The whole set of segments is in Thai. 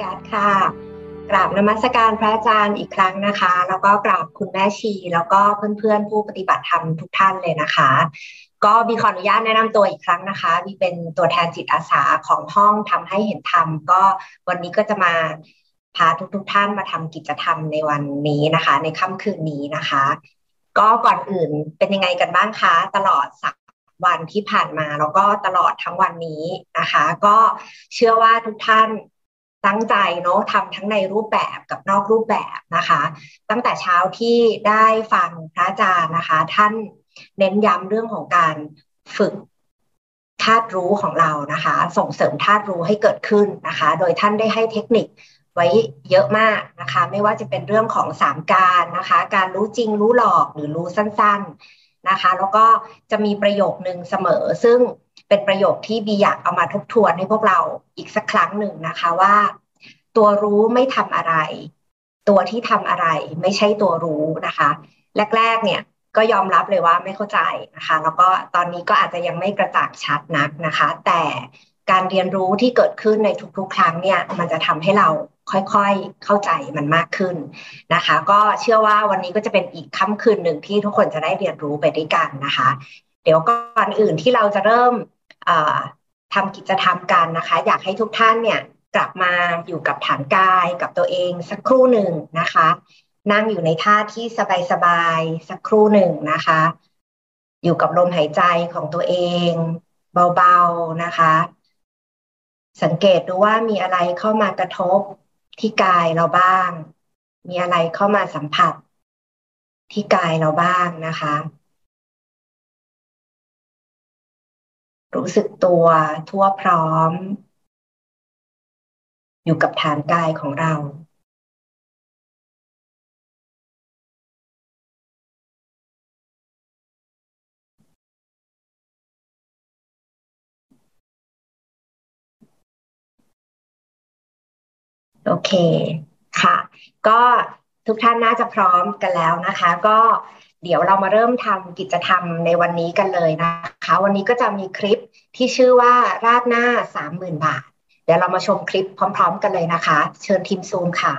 ก๊สค่ะ กราบนมัสการพระอาจารย์อีกครั้งนะคะ แล้วก็กราบคุณแม่ชี แล้วก็เพื่อนๆผู้ปฏิบัติธรรมทุกท่านเลยนะคะ ก็บีขออนุญาตแนะนำตัวอีกครั้งนะคะบีเป็นตัวแทนจิตอาสาของห้องทำให้เห็นธรรม ก็วันนี้ก็จะมาพาทุกๆทท่านมาทำกิจกรรมในวันนี้นะคะ ในค่ำคืนนี้นะคะ ก็ก่อนอื่นเป็นยังไงกันบ้างคะตลอดสักวันที่ผ่านมาแล้วก็ตลอดทั้งวันนี้นะคะ ก็เชื่อว่าทุกท่าน ตั้งใจเนาะทำทั้งในรูปแบบกับนอกรูปแบบนะคะ ตั้งแต่เช้าที่ได้ฟังพระอาจารย์นะคะ ท่านเน้นย้ำเรื่องของการฝึกธาตุรู้ของเรานะคะ ส่งเสริมธาตุรู้ให้เกิดขึ้นนะคะ โดยท่านได้ให้เทคนิคไว้เยอะมากนะคะ ไม่ว่าจะเป็นเรื่องของสามการนะคะ การรู้จริงรู้หลอกหรือรู้สั้น ๆนะคะ แล้วก็จะมีประโยคนึงเสมอ ซึ่ง เป็นประโยคที่บีอยากเอามาทบทวนให้พวกเราอีกสักครั้งหนึ่งนะคะว่า ตัวรู้ไม่ทำอะไร ตัวที่ทำอะไรไม่ใช่ตัวรู้นะคะแรกๆเนี่ยก็ยอมรับเลยว่าไม่เข้าใจนะคะ แล้วก็ตอนนี้ก็อาจจะยังไม่กระจ่างชัดนักนะคะ แต่การเรียนรู้ที่เกิดขึ้นในทุกๆ ครั้งเนี่ยมันจะทำให้เราค่อยๆเข้าใจมันมากขึ้นนะคะ ก็เชื่อว่าวันนี้ก็จะเป็นอีกค่ำคืนหนึ่งที่ทุกคนจะได้เรียนรู้ไปด้วยกันนะคะ เดี๋ยวก่อนอื่นที่เราจะเริ่ม ทำกิจกรรมกันนะคะ อยากให้ทุกท่านเนี่ยกลับมาอยู่กับฐานกายกับตัวเองสักครู่หนึ่งนะคะ นั่งอยู่ในท่าที่สบายๆสักครู่หนึ่งนะคะ อยู่กับลมหายใจของตัวเองเบาๆนะคะ สังเกตดูว่ามีอะไรเข้ามากระทบที่กายเราบ้าง มีอะไรเข้ามาสัมผัสที่กายเราบ้างนะคะ รู้สึกตัวทั่วพร้อม อยู่กับฐานกายของเรา โอเคค่ะ ก็ทุกท่านน่าจะพร้อมกันแล้วนะคะ ก็ เดี๋ยวเรามาเริ่มทำกิจกรรมในวันนี้กันเลยนะคะ วันนี้ก็จะมีคลิปที่ชื่อว่าราดหน้าสามหมื่นบาท เดี๋ยวเรามาชมคลิปพร้อม ๆ กันเลยนะคะ เชิญทีมซูมค่ะ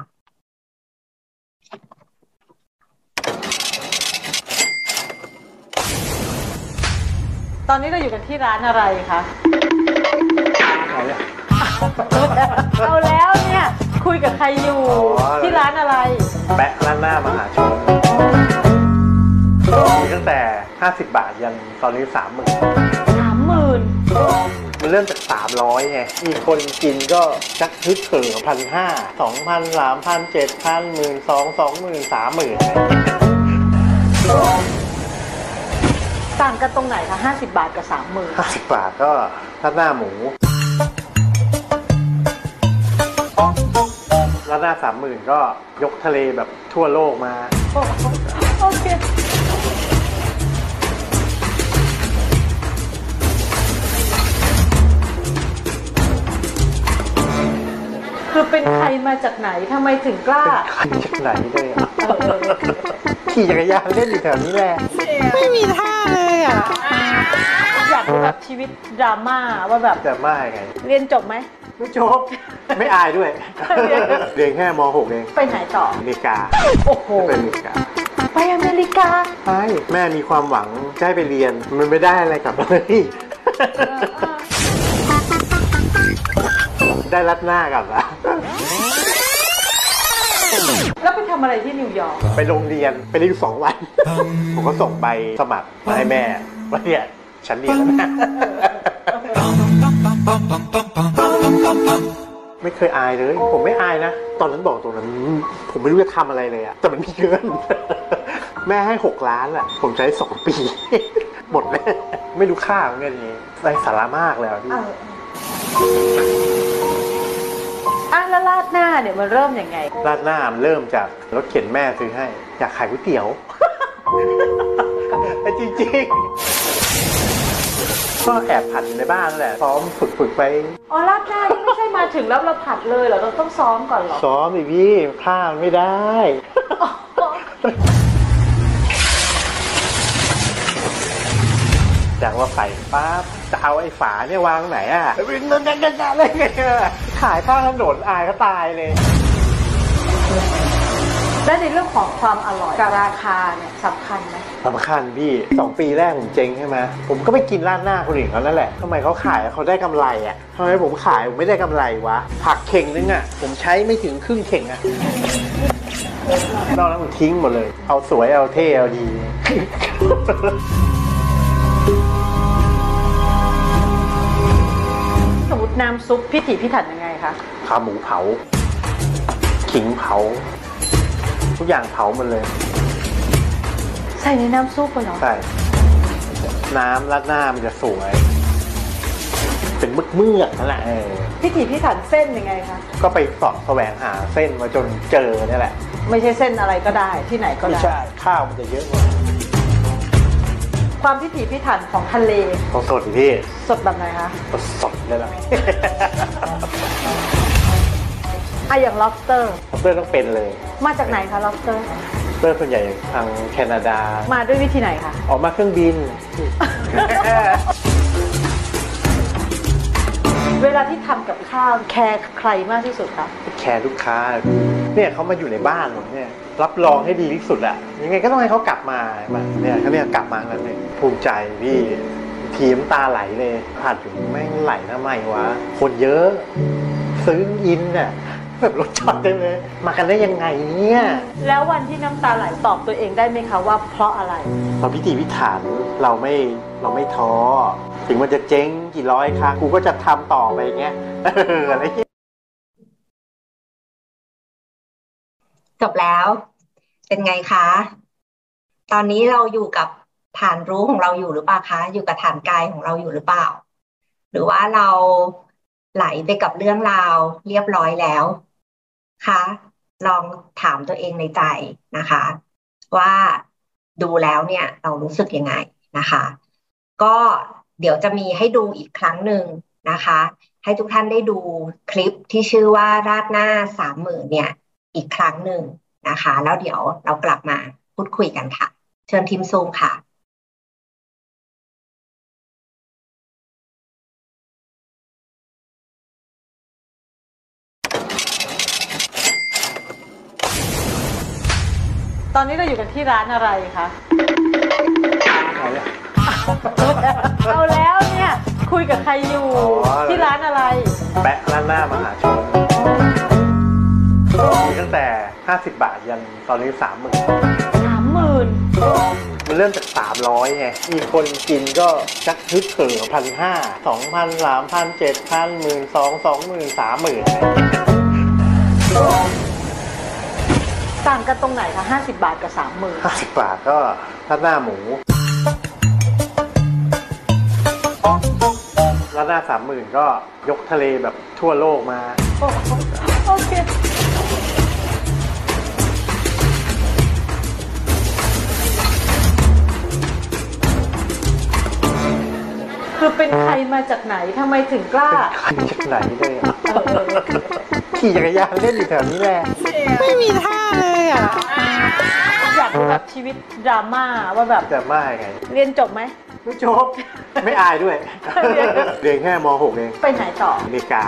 ตอนนี้เราอยู่กันที่ร้านอะไรคะ เอาแล้วเนี่ย คุยกับใครอยู่ ที่ร้านอะไร แปะร้านหน้ามหาชน มีตั้งแต่ 50 บาทยันตอนนี้30,000สามหมื่นมันเริ่มจาก 300ไง มีคนกินก็จักฮึกเถิงพันห้าสองพันสามพันเจ็ดพันหมื่นสองสองหมื่นสามหมื่นต่างกันตรงไหนคะห้าสิบบาทกับสามหมื่นห้าสิบบาทก็ร้านหน้าหมูร้านหน้าสามหมื่นก็ยกทะเลแบบทั่วโลกมา โอเค คือเป็นใครมาจากไหนทำไมถึงกล้าใครจากไหนเลยอะเออเออขี่จักรยานเล่นอยู่แถวนี้แหละไม่มีท่าเลยอะอยากรู้แบบชีวิตดราม่าว่าแบบแต่ไม่ไง เรียนจบไหม ไม่จบ ไม่อายด้วย เรียนแค่ม .6 เองไปไหนต่ออเมริกาโอ้โหไปอเมริกาไปอเมริกาใช่แม่มีความหวังจะให้ไปเรียนมันไม่ได้อะไรกลับเลยได้รัดหน้ากลับละ ไปทำอะไรที่นิวยอร์กไปโรงเรียนไปเรียนอยู่สองวัน ผมก็ส่งใบสมัครมาให้แม่ว่าเนี่ยฉันเรียนแล้วนะไม่เคยอายเลย ผมไม่อายนะ ตอนนั้นบอกตรงนั้น ผมไม่รู้จะทำอะไรเลยอะแต่มันมีเงิน แม่ให้หกล้านอะผมใช้สองปี หมดเลยไม่รู้ค่าของเงินนี้ไร้สาระมากเลยอะพี่ เนี่ยมันเริ่มยังไง ราดหน้ามันเริ่มจากรถเข็นแม่ซื้อให้อยากขายก๋วยเตี๋ยว จริงๆ ก็แอบผัดอยู่ในบ้านนั่นแหละซ้อมฝึกฝึกๆไป อ๋อราดหน้านี่ไม่ใช่มาถึงแล้วเราผัดเลยเหรอเราต้องซ้อมก่อนเหรอซ้อมอีกพี่พลาดไม่ได้ จากว่าใส่ปั๊บจะเอาไอ้ฝาเนี่ยวางไหนอะเป็นนั่นนั่นนั่นอะไรเงี้ย ขายข้างถนนอายก็ตายเลย และในเรื่องของความอร่อยกับราคาเนี่ยสำคัญไหมสำคัญพี่สองปีแรกผมเจ๊งใช่ไหมผมก็ไปกินร้านหน้าคนอื่นเขานั่นแหละทำไมเขาขายเขาได้กำไรอะทำไมผมขายผมไม่ได้กำไรวะผักเข่งนึงอะ ผมใช้ไม่ถึงครึ่งเข่งอะนอกนั้นผมทิ้งหมดเลย เอาสวยเอาเท่เอาดี น้ำซุปพิถีพิถันยังไงคะขาหมูเผา ขิงเผา ทุกอย่างเผาหมดเลย ใส่ในน้ำซุปเลยเหรอใช่น้ำราดหน้ามันจะสวย เป็นมึกเมือกๆนั่นแหละเออพิถีพิถันเส้นยังไงคะก็ไปเสอบแสวงหาเส้นมาจนเจอเนี่ยแหละ ไม่ใช่เส้นอะไรก็ได้ที่ไหนก็ไม่ได้ ใช่ ข้าวมันจะเยอะกว่า ความพิถีพิถันของทะเล ต้องสดดิพี่สดแบบไหนคะสดเลยล่ะ อะอย่าง lobster เพื่อนต้องเป็นเลยมาจากไหนคะ lobster เพื่อนส่วนใหญ่ทางแคนาดา มาด้วยวิธีไหนคะ ออกมาเครื่องบิน เวลาที่ทำกับข้าวแคร์ใครมากที่สุดคะ แคร์ลูกค้า เนี่ยเขามาอยู่ในบ้านผมเนี่ย รับรองให้ดีที่สุดอะยังไงก็ต้องให้เขากลับมามาเนี่ยเขาเนี่ยกลับมาแล้วเนี่ยภูมิใจพี่ทีมตาไหลเลยผัดอยู่แม่งไหลทำไมวะ คนเยอะ ซื้ออินเนี่ยแบบรถจอดเต็มเลย มากันได้ยังไงเนี่ย แล้ววันที่น้ำตาไหลตอบตัวเองได้ไหมคะว่าเพราะอะไรเราพิธีพิถันเราไม่เราไม่ท้อ ถึงมันจะเจ๊งกี่ร้อยครั้งกูก็จะทำต่อไปอย่างเงี้ยเอออะไร จบแล้ว เป็นไงคะ ตอนนี้เราอยู่กับฐานรู้ของเราอยู่หรือเปล่าคะ อยู่กับฐานกายของเราอยู่หรือเปล่า หรือว่าเราไหลไปกับเรื่องราวเรียบร้อยแล้วคะลองถามตัวเองในใจนะคะ ว่าดูแล้วเนี่ยเรารู้สึกยังไงนะคะ ก็เดี๋ยวจะมีให้ดูอีกครั้งหนึ่งนะคะ ให้ทุกท่านได้ดูคลิปที่ชื่อว่าราดหน้าสามหมื่นเนี่ย อีกครั้งหนึ่งนะคะ แล้วเดี๋ยวเรากลับมาพูดคุยกันค่ะ เชิญทีมซูมค่ะตอนนี้เราอยู่กันที่ร้านอะไรคะอะไรเนี่ยเอาแล้วเนี่ย คุยกับใครอยู่อ๋อที่ร้านอะไร แปะร้านหน้ามหาชน มีตั้งแต่ 50 บาทยันตอนนี้30,000สามหมื่นมันเริ่มจาก 300ไง มีคนกินก็ชักฮึกเขิมพันห้าสองพันสามพันเจ็ดพันหมื่นสองสองหมื่นสามหมื่นต่างกันตรงไหนคะห้าสิบบาทกับสามหมื่นห้าสิบบาทก็ร้านหน้าหมูร้านหน้าสามหมื่นก็ยกทะเลแบบทั่วโลกมา โอเค คือเป็นใครมาจากไหนทำไมถึงกล้า ใครจากไหนเลยอะขี่จักรยานเล่นอยู่แถวนี้แหละ ไม่มีท่าเลยอะ อยากรู้แบบชีวิตดราม่าว่าแบบจะไม่ไง เรียนจบไหม ไม่จบ ไม่อายด้วย เรียนแค่ม .6 เองไปไหนต่อ อเมริกา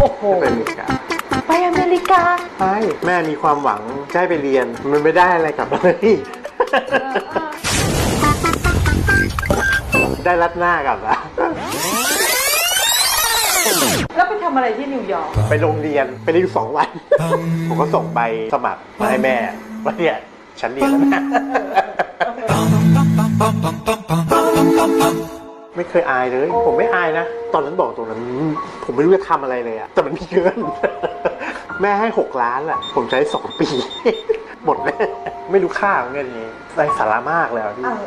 โอ้โห ไปอเมริกาไปอเมริกาใช่แม่มีความหวังจะให้ไปเรียน มันไม่ได้อะไรกลับมาเลย ได้รัดหน้ากลับละ แล้วไปทำอะไรที่นิวยอร์กไปโรงเรียนไปเรียนอยู่สองวัน ผมก็ส่งใบสมัครมาให้แม่ว่าเนี่ยฉันเรียนแล้วนะ ไม่เคยอายเลย ผมไม่อายนะ ตอนนั้นบอกตรงนั้น ผมไม่รู้จะทำอะไรเลยอะแต่มันมีเงิน แม่ให้หกล้านแหละผมใช้สองปี หมดเลย ไม่รู้ค่าของเงินนี้ไร้สาระมากแล้วพี่อะ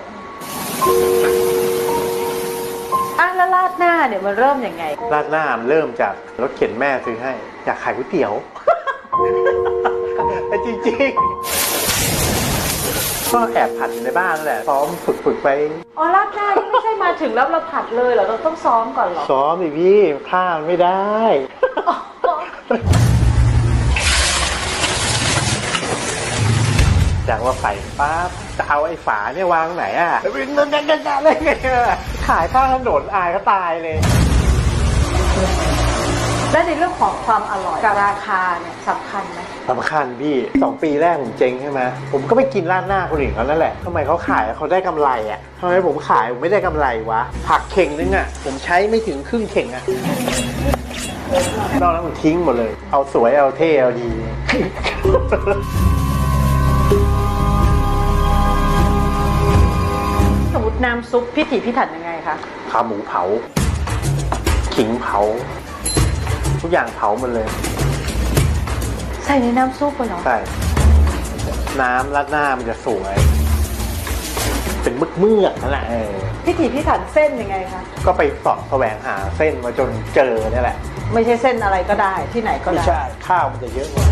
อะแล้วราดหน้าเนี่ยมันเริ่มยังไง ราดหน้ามันเริ่มจากรถเข็นแม่ซื้อให้ อยากขายก๋วยเตี๋ยว จริงๆก็แอบผัดอยู่ในบ้านแหละซ้อมฝึกฝึกๆไป อ๋อราดหน้านี่ไม่ใช่มาถึงแล้วเราผัดเลยเหรอเราต้องซ้อมก่อนเหรอ ซ้อมดิพี่ข้าวมันไม่ได้ จากว่าใส่ปั๊บจะเอาไอ้ฝาเนี่ยวางไหนอะวิ่งเงินกันกันเลยไงขายข้างถนนอายก็ตายเลย และในเรื่องของความอร่อยกับราคาเนี่ยสำคัญไหมสำคัญพี่สองปีแรกผมเจ๊งใช่ไหมผมก็ไปกินร้านหน้าคนอื่นเขานั่นแหละทำไมเขาขายเขาได้กำไรอะทำไมผมขายผมไม่ได้กำไรวะผักเข่งนึงอะ ผมใช้ไม่ถึงครึ่งเข่งอะนอกนั้นผมทิ้งหมดเลย เอาสวยเอาเท่เอาดี น้ำซุปพิถีพิถันยังไงคะขาหมูเผา ขิงเผา ทุกอย่างเผาหมดเลย ใส่ในน้ำซุปเหรอใช่น้ำราดหน้ามันจะสวย เป็นมึกเมือกๆนั่นแหละเออพิถีพิถันเส้นยังไงคะก็ไปเสอบแสวงหาเส้นมาจนเจอเนี่ยแหละ ไม่ใช่เส้นอะไรก็ได้ที่ไหนก็ไม่ได้ ใช่ ข้าวมันจะเยอะกว่า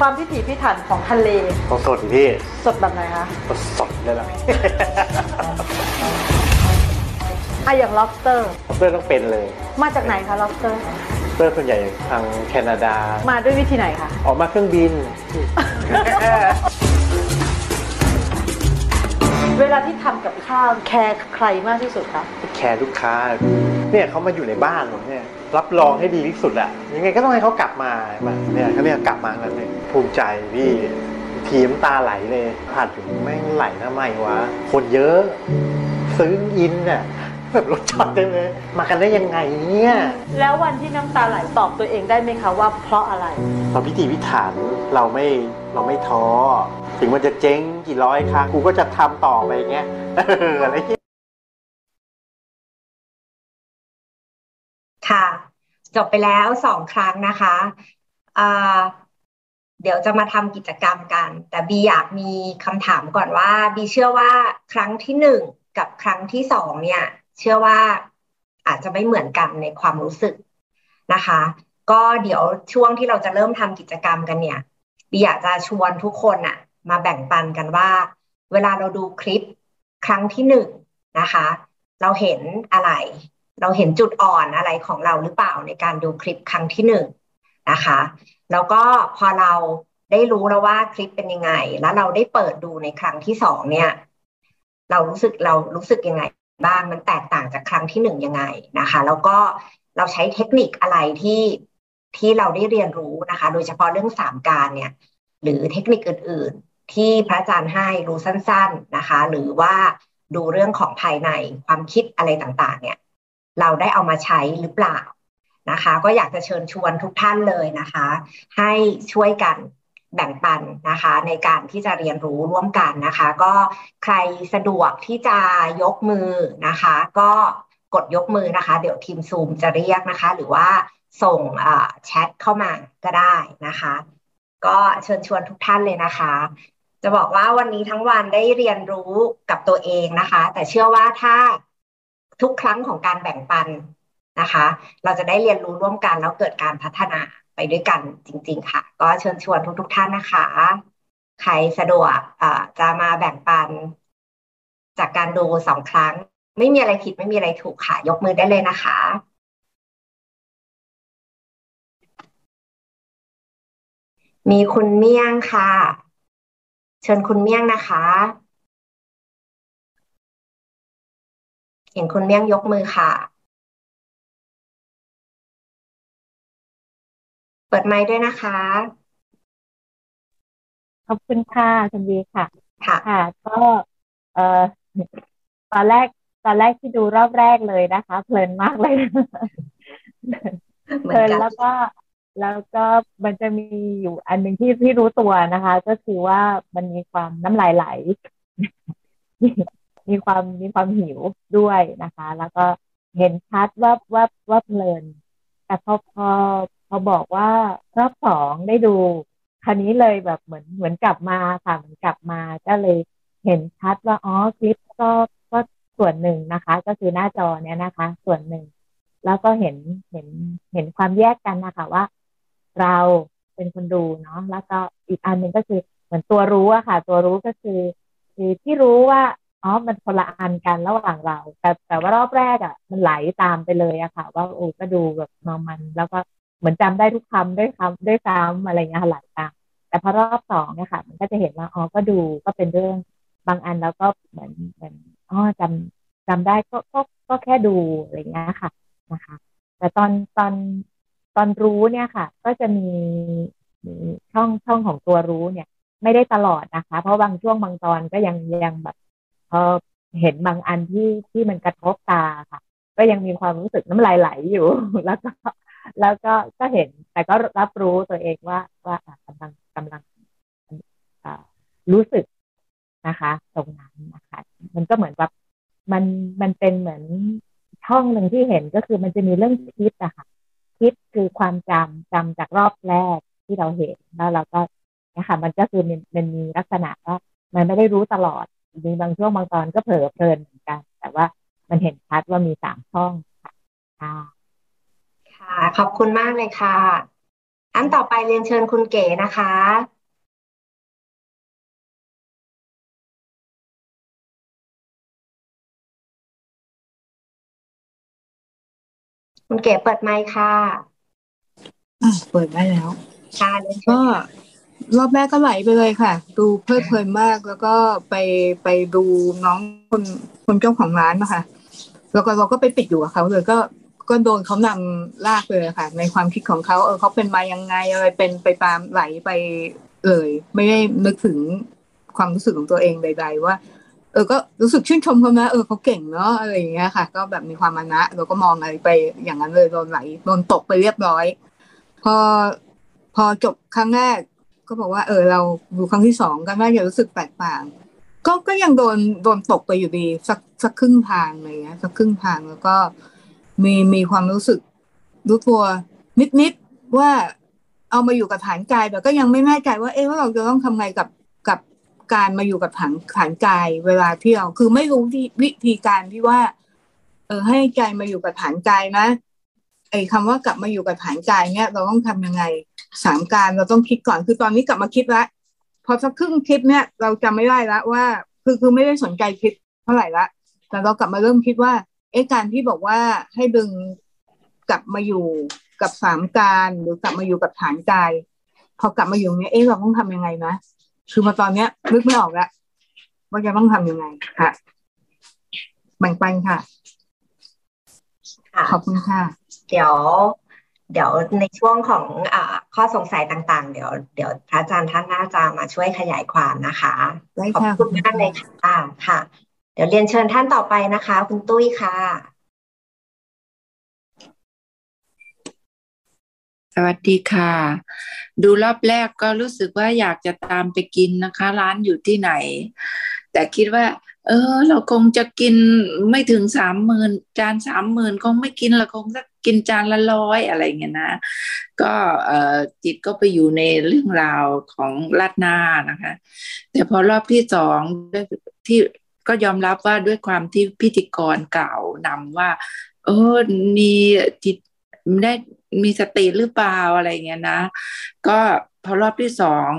ความพิถีพิถันของทะเลต้องสดดิพี่ สดแบบไหนคะต้องสดเลยล่ะอะอย่าง lobster เพื่อนต้องเป็นเลยมาจากไหนคะ lobster เพื่อนส่วนใหญ่ทางแคนาดา มาด้วยวิธีไหนคะ ออกมาเครื่องบิน เวลาที่ทำกับข้าวแคร์ใครมากที่สุดคะแคร์ลูกค้า เนี่ยเขามาอยู่ในบ้านผมเนี่ยรับรองให้ดีที่สุดแหละยังไงก็ต้องให้เขากลับมามาเนี่ยเขาเนี่ยกลับมาแล้วเนี่ยภูมิใจพี่ทีมตาไหลเลยผ่านถึงแม่งไหลทำไมวะคนเยอะซื้ออินน่ะ แบบรถจอดเต็มเลยมากันได้ยังไงเนี่ยแล้ววันที่น้ำตาไหลตอบตัวเองได้ไหมคะว่าเพราะอะไร เราพิธีพิถันเราไม่เราไม่ท้อ ถึงมันจะเจ๊งกี่ร้อยครั้งกูก็จะทำต่อไปอย่างเงี้ยเอออะไรเงี้ยค่ะ จบไปแล้วสองครั้งนะคะอ่าเดี๋ยวจะมาทำกิจกรรมกัน แต่บีอยากมีคำถามก่อนว่าบีเชื่อว่าครั้งที่หนึ่งกับครั้งที่สองเนี่ย เชื่อว่าอาจจะไม่เหมือนกันในความรู้สึกนะคะ ก็เดี๋ยวช่วงที่เราจะเริ่มทำกิจกรรมกันเนี่ยบีอยากจะชวนทุกคนอะมาแบ่งปันกันว่า เวลาเราดูคลิปครั้งที่หนึ่งนะคะ เราเห็นอะไร เราเห็นจุดอ่อนอะไรของเราหรือเปล่าในการดูคลิปครั้งที่หนึ่งนะคะ แล้วก็พอเราได้รู้แล้วว่าคลิปเป็นยังไง แล้วเราได้เปิดดูในครั้งที่สองเนี่ย เรารู้สึกเรารู้สึกยังไง บ้างมันแตกต่างจากครั้งที่หนึ่งยังไงนะคะ แล้วก็เราใช้เทคนิคอะไรที่ที่เราได้เรียนรู้นะคะ โดยเฉพาะเรื่องสามการเนี่ยหรือเทคนิคอื่น ๆ ที่พระอาจารย์ให้รู้สั้น ๆนะคะ หรือว่าดูเรื่องของภายในความคิดอะไรต่างๆ เนี่ย เราได้เอามาใช้หรือเปล่านะคะ ก็อยากจะเชิญชวนทุกท่านเลยนะคะ ให้ช่วยกัน แบ่งปันนะคะ ในการที่จะเรียนรู้ร่วมกันนะคะ ก็ใครสะดวกที่จะยกมือนะคะ ก็กดยกมือนะคะ เดี๋ยวทีมซูมจะเรียกนะคะ หรือว่าส่งแชทเข้ามาก็ได้นะคะ ก็เชิญชวนทุกท่านเลยนะคะ จะบอกว่าวันนี้ทั้งวันได้เรียนรู้กับตัวเองนะคะ แต่เชื่อว่าถ้าทุกครั้งของการแบ่งปันนะคะ เราจะได้เรียนรู้ร่วมกันแล้วเกิดการพัฒนา ไปด้วยกันจริง ๆ ค่ะ ก็เชิญชวนทุกๆท่านนะคะ ใครสะดวกจะมาแบ่งปัน จากการดูสองครั้ง ไม่มีอะไรผิดไม่มีอะไรถูกค่ะ ยกมือได้เลยนะคะมีคุณเมี่ยงค่ะ เชิญคุณเมี่ยงนะคะ เห็นคุณเมี่ยงยกมือค่ะ เปิดไมค์ด้วยนะคะ ขอบคุณค่ะคุณบีค่ะ ค่ะ ค่ะ ก็เอ่อตอนแรกตอนแรกที่ดูรอบแรกเลยนะคะ เพลินมากเลยเหมืเพอนลินกันแล้วก็แล้วก็มันจะมีอยู่อันหนึ่งที่ที่รู้ตัวนะคะ ก็คือว่ามันมีความน้ำลายไหล มีความมีความหิวด้วยนะคะ แล้วก็เห็นชัดว่าว่าว่าเพลิน แต่พอพอ พอบอกว่ารอบสองได้ดูคราวนี้เลยแบบเหมือนเหมือนกลับมาค่ะเหมือนกลับมาก็เลยเห็นชัดว่าอ๋อคลิปก็ก็ส่วนหนึ่งนะคะ ก็คือหน้าจอเนี้ยนะคะ ส่วนหนึ่ง แล้วก็เห็นเห็นเห็นความแยกกันนะคะว่า เราเป็นคนดูเนาะแล้วก็อีกอันหนึ่งก็คือเหมือนตัวรู้อะค่ะ ตัวรู้ก็คือ คือที่รู้ว่าอ๋อ มันคนละอันกันระหว่างเรา แต่แต่ว่ารอบแรกอะมันไหลตามไปเลยอะค่ะ ว่าโอ้ก็ดูแบบมองมัน แล้วก็ เหมือนจำได้ทุกคำด้วยคำด้วยซ้ำอะไรเงี้ยค่ะไหลตามแต่พอรอบสองเนี่ยค่ะ มันก็จะเห็นว่าอ๋อก็ดูก็เป็นเรื่องบางอันแล้วก็เหมือนเหมือนอ๋อจำจำได้ก็ก็ก็แค่ดูอะไรเงี้ยค่ะนะคะ แต่ตอนตอนตอนรู้เนี่ยค่ะ ก็จะมีมีช่องช่องของตัวรู้เนี่ย ไม่ได้ตลอดนะคะ เพราะบางช่วงบางตอนก็ยังยังแบบพอเห็นบางอันที่ที่มันกระทบตาค่ะ ก็ยังมีความรู้สึกน้ำลายไหลอยู่ แล้วก็ แล้วก็ก็เห็นแต่ก็รับรู้ตัวเองว่าว่ากำลังกำลังรู้สึกนะคะ ตรงนั้นนะคะ มันก็เหมือนแบบมันมันเป็นเหมือนช่องหนึ่งที่เห็นก็คือมันจะมีเรื่องคิดอะค่ะคิดคือความจำจำจากรอบแรกที่เราเห็นแล้วเราก็นะคะมันก็คือมันมันมีลักษณะว่ามันไม่ได้รู้ตลอดมีบางช่วงบางตอนก็เผลอเพลินเหมือนกัน แต่ว่ามันเห็นชัดว่ามีสามช่องค่ะ ค่ะค่ะ ขอบคุณมากเลยค่ะ อันต่อไปเรียนเชิญคุณเก๋นะคะ คุณเก๋เปิดไมค์ค่ะอะเปิดได้แล้ว ค่ะเรียนเชิญก็ค่ะรอบแรกก็ไหลไปเลยค่ะ ดูเพลิดเพลินมาก แล้วก็ไปไปดูน้องคนคนเจ้าของร้านนะคะแล้วก็เราก็ไปติดอยู่กับเขาเลยก็ ก็โดนเขานำลากเลยค่ะ ในความคิดของเขาเออเขาเป็นมายังไงอะไรเป็นไปตามไหลไปเลย ไม่ได้นึกถึงความรู้สึกของตัวเองใด ๆ ว่า เออก็รู้สึกชื่นชมเขานะเออเขาเก่งเนาะอะไรอย่างเงี้ยค่ะ ก็แบบมีความมานะเราก็มองอะไรไปอย่างนั้นเลยโดนไหลโดนตกไปเรียบร้อย พอพอจบครั้งแรก ก็บอกว่า เออ เราดูครั้งที่สองก็น่าจะรู้สึกแปลกต่างก็ก็ยังโดนโดนตกไปอยู่ดี สักสักครึ่งทางอะไรเงี้ยสักครึ่งทางแล้วก็ มีมีความรู้สึกรู้ตัวนิดนิดๆว่าเอามาอยู่กับฐานกายแต่ก็ยังไม่แน่ใจว่าเอ๊ะว่าเราจะต้องทำไงกับกับการมาอยู่กับฐานฐานกายเวลาที่เราคือไม่รู้ที่วิธีการที่ว่า เออให้ใจมาอยู่กับฐานกายนะไอ้คำว่ากลับมาอยู่กับฐานกายเนี่ย เราต้องทำยังไงสามการเราต้องคิดก่อนคือตอนนี้กลับมาคิดละพอสักครึ่งคลิปเนี่ย เราจำไม่ได้ละว่า คือคือไม่ได้สนใจคิดเท่าไหร่ละแต่เรากลับมาเริ่มคิดว่า เอ๊ะการที่บอกว่าให้ดึงกลับมาอยู่กับสามการหรือกลับมาอยู่กับฐานกายพอกลับมาอยู่เนี้ยเอ๊ะเราต้องทำยังไงนะคือมาตอนเนี้ยนึกไม่ออกละว่าจะต้องทำยังไงค่ะแบ่งปันค่ะค่ะขอบคุณค่ะ เดี๋ยว เดี๋ยวในช่วงของอ่าข้อสงสัยต่าง ๆ เดี๋ยวเดี๋ยวพระอาจารย์ท่านน่าจะมาช่วยขยายความนะคะได้ขอบค่ะคุณมากเลยค่ะค่ะเดี๋ยวเรียนเชิญท่านต่อไปนะคะ คุณตุ้ยค่ะ สวัสดีค่ะ ดูรอบแรกก็รู้สึกว่าอยากจะตามไปกินนะคะ ร้านอยู่ที่ไหน แต่คิดว่า เออ เราคงจะกินไม่ถึงสามหมื่นจานสามหมื่นคงไม่กินเราคงจะกินจานละร้อยอะไรเงี้ยนะ ก็เออจิตก็ไปอยู่ในเรื่องราวของลาดหน้านะคะ แต่พอรอบที่สองที่ ก็ยอมรับว่าด้วยความที่พิธีกรกล่าวนำว่า เออมีจิตได้มีสติหรือเปล่าอะไรเงี้ยนะ ก็พอรอบที่สอง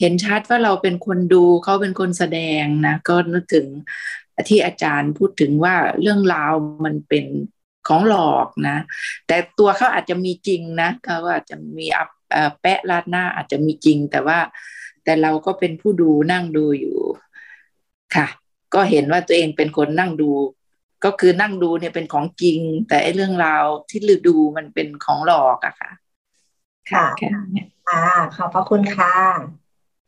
เห็นชัดว่าเราเป็นคนดูเขาเป็นคนแสดงนะ ก็นึกถึงที่อาจารย์พูดถึงว่าเรื่องราวมันเป็นของหลอกนะ แต่ตัวเขาอาจจะมีจริงนะก็ว่าจจะมีอับเอ่อแปะลาดหน้าอาจจะมีจริง แต่ว่าแต่เราก็เป็นผู้ดูนั่งดูอยู่ค่ะ ก็เห็นว่าตัวเองเป็นคนนั่งดู ก็คือนั่งดูเนี่ยเป็นของจริง แต่ไอ้เรื่องราวที่ลือดูมันเป็นของหลอกอะค่ะ ค่ะแค่นั้นค่ะขอบพระคุณค่ะ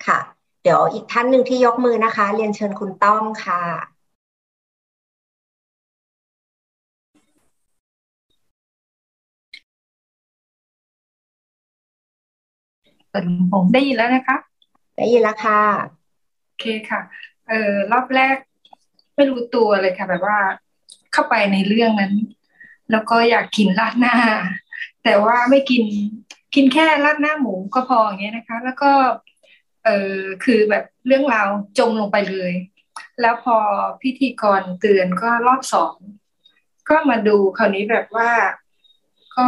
ค่ะ เดี๋ยวอีกท่านหนึ่งที่ยกมือนะคะ เรียนเชิญคุณต้องค่ะเปิดลำโพงได้ยินแล้วนะคะ ได้ยินแล้วค่ะ โอเคค่ะ เออรอบแรก ไม่รู้ตัวเลยค่ะ แบบว่าเข้าไปในเรื่องนั้น แล้วก็อยากกินราดหน้า แต่ว่าไม่กินกินแค่ราดหน้าหมูก็พออย่างเงี้ยนะคะ แล้วก็เออคือแบบเรื่องราวจมลงไปเลย แล้วพอพิธีกรเตือนก็รอบสองก็มาดูคราวนี้แบบว่าก็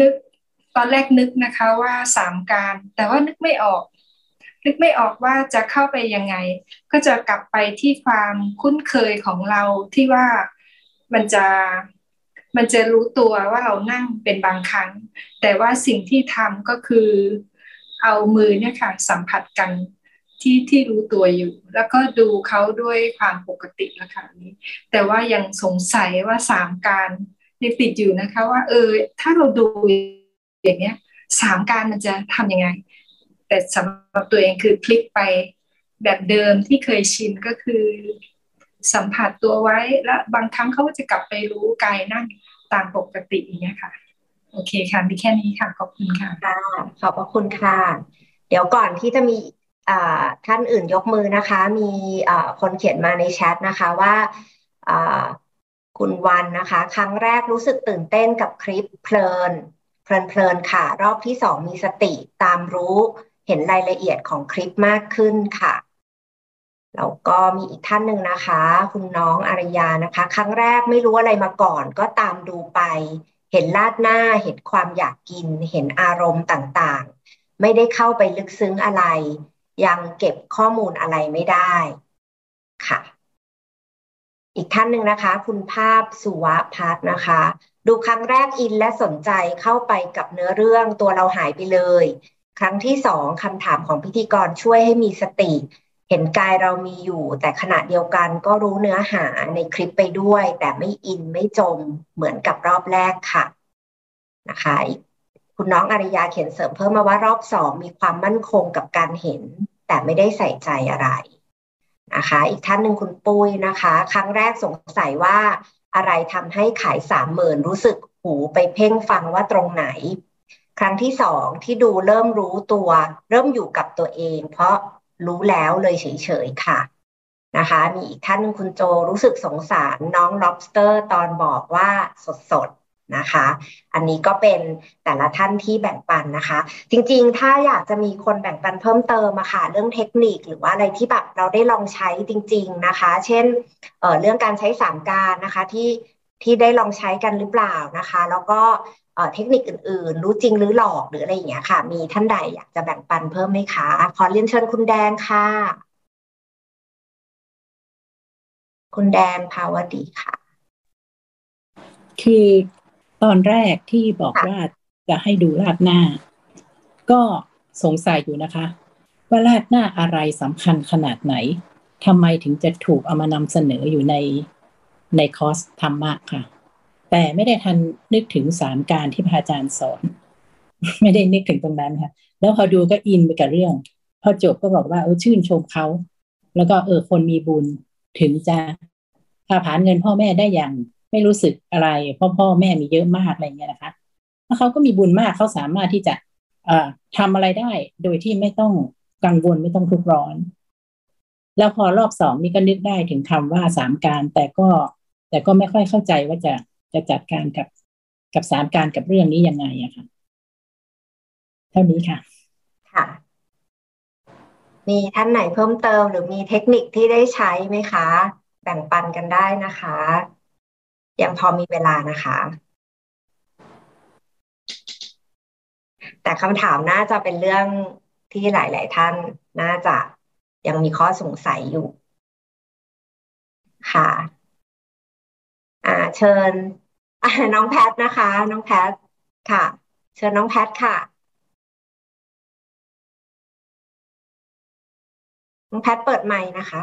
นึกตอนแรกนึกนะคะว่าสามการ แต่ว่านึกไม่ออก นึกไม่ออกว่าจะเข้าไปยังไง ก็จะกลับไปที่ความคุ้นเคยของเราที่ว่ามันจะมันจะรู้ตัวว่าเรานั่งเป็นบางครั้ง แต่ว่าสิ่งที่ทำก็คือเอามือเนี่ยค่ะสัมผัสกันที่ที่รู้ตัวอยู่ แล้วก็ดูเขาด้วยความปกตินะคะนี้ แต่ว่ายังสงสัยว่าสามการยังติดอยู่นะคะ ว่า เออ ถ้าเราดูอย่างเนี้ยสามการมันจะทำยังไง แต่สำหรับตัวเองคือคลิกไปแบบเดิมที่เคยชินก็คือ สัมผัสตัวไว้แล้วบางครั้งเขาก็จะกลับไปรู้กายนั่งตามปกติอย่างเงี้ยค่ะ โอเคค่ะมีแค่นี้ค่ะขอบคุณค่ะค่ะขอบพระคุณค่ะ เดี๋ยวก่อนที่จะมีท่านอื่นยกมือนะคะ มีคนเขียนมาในแชทนะคะว่าคุณวันนะคะ ครั้งแรกรู้สึกตื่นเต้นกับคลิปเพลินเพลินเพลินค่ะ รอบที่สองมีสติตามรู้ เห็นรายละเอียดของคลิปมากขึ้นค่ะแล้วก็มีอีกท่านหนึ่งนะคะ คุณน้องอารยานะคะ ครั้งแรกไม่รู้อะไรมาก่อน ก็ตามดูไป เห็นลาดหน้า เห็นความอยากกิน เห็นอารมณ์ต่างๆ ไม่ได้เข้าไปลึกซึ้งอะไร ยังเก็บข้อมูลอะไรไม่ได้ค่ะ อีกท่านหนึ่งนะคะ คุณภาพสุวพัฒนะคะ ดูครั้งแรกอินและสนใจเข้าไปกับเนื้อเรื่องตัวเราหายไปเลย ครั้งที่สองคำถามของพิธีกรช่วยให้มีสติ เห็นกายเรามีอยู่ แต่ขณะเดียวกันก็รู้เนื้อหาในคลิปไปด้วย แต่ไม่อินไม่จมเหมือนกับรอบแรกค่ะนะคะคุณน้องอริยาเขียนเสริมเพิ่มมาว่ารอบสองมีความมั่นคงกับการเห็น แต่ไม่ได้ใส่ใจอะไรนะคะ อีกท่านหนึ่งคุณปุ้ยนะคะ ครั้งแรกสงสัยว่าอะไรทำให้ขายสามหมื่นรู้สึกหูไปเพ่งฟังว่าตรงไหน ครั้งที่สองที่ดูเริ่มรู้ตัว เริ่มอยู่กับตัวเอง เพราะรู้แล้วเลยเฉยๆค่ะนะคะ มีอีกท่านคุณโจรู้สึกสงสารน้อง lobster ตอนบอกว่าสดๆนะคะ อันนี้ก็เป็นแต่ละท่านที่แบ่งปันนะคะ จริงๆ ถ้าอยากจะมีคนแบ่งปันเพิ่มเติมอะค่ะ เรื่องเทคนิคหรือว่าอะไรที่แบบเราได้ลองใช้จริง ๆนะคะ เช่นเเรื่องการใช้สามการนะคะที่ ที่ได้ลองใช้กันหรือเปล่านะคะ แล้วก็เทคนิคอื่นๆ รู้จริงหรือหลอกหรืออะไรอย่างเงี้ยค่ะ มีท่านใดอยากจะแบ่งปันเพิ่มไหมคะ ขอเรียนเชิญคุณแดงค่ะ คุณแดงภาวดีค่ะ คือตอนแรกที่บอกว่าจะให้ดูลาดหน้า ก็สงสัยอยู่นะคะ ว่าลาดหน้าอะไรสำคัญขนาดไหนทำไมถึงจะถูกเอามานำเสนออยู่ใน ในคอร์สธรรมะค่ะ แต่ไม่ได้ทันนึกถึงสามการที่พระอาจารย์สอน ไม่ได้นึกถึงตรงนั้นค่ะ แล้วพอดูก็อินไปกับเรื่อง พอจบก็บอกว่าเออชื่นชมเขา แล้วก็เออคนมีบุญถึงจะพาผ่านเงินพ่อแม่ได้อย่างไม่รู้สึกอะไรเพราะพ่อแม่มีเยอะมากอะไรเงี้ยนะคะแล้วเขาก็มีบุญมากเขาสามารถที่จะเอ่อทำอะไรได้โดยที่ไม่ต้องกังวลไม่ต้องทุกข์ร้อน แล้วพอรอบสองนี่ก็นึกได้ถึงคำว่าสามการแต่ก็ แต่ก็ไม่ค่อยเข้าใจว่าจะจะจัดการกับกับสามการกับเรื่องนี้ยังไงอะค่ะ เท่านี้ค่ะ ค่ะ มีท่านไหนเพิ่มเติมหรือมีเทคนิคที่ได้ใช้ไหมคะ แบ่งปันกันได้นะคะ ยังพอมีเวลานะคะ แต่คำถามน่าจะเป็นเรื่องที่หลาย ๆ ท่านน่าจะยังมีข้อสงสัยอยู่ ค่ะ อ่าเชิญน้องแพทนะคะ น้องแพทค่ะ เชิญน้องแพทค่ะ น้องแพทเปิดไมค์นะคะ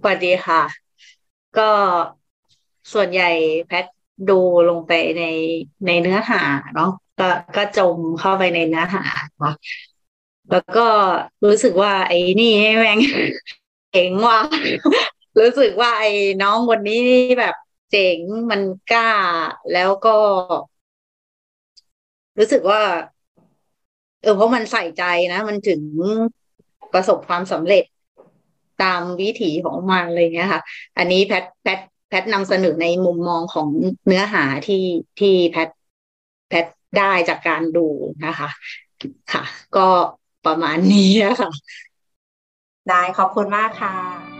สวัสดีค่ะ ก็ส่วนใหญ่แพทดูลงไปในในเนื้อหาเนาะก็ก็จมเข้าไปในเนื้อหาเนาะแล้วก็รู้สึกว่าไอ้นี่แม่งเก่งว่ะ รู้สึกว่าไอ้น้องคนนี้แบบเจ๋งมันกล้า แล้วก็ รู้สึกว่า เออเพราะมันใส่ใจนะ มันถึงประสบความสำเร็จตามวิถีของมันอะไรเงี้ยค่ะ อันนี้แพทแพทแพทนำเสนอในมุมมองของเนื้อหาที่ที่แพทแพทได้จากการดูนะคะ ค่ะ ก็ประมาณนี้ค่ะ ได้ขอบคุณมากค่ะ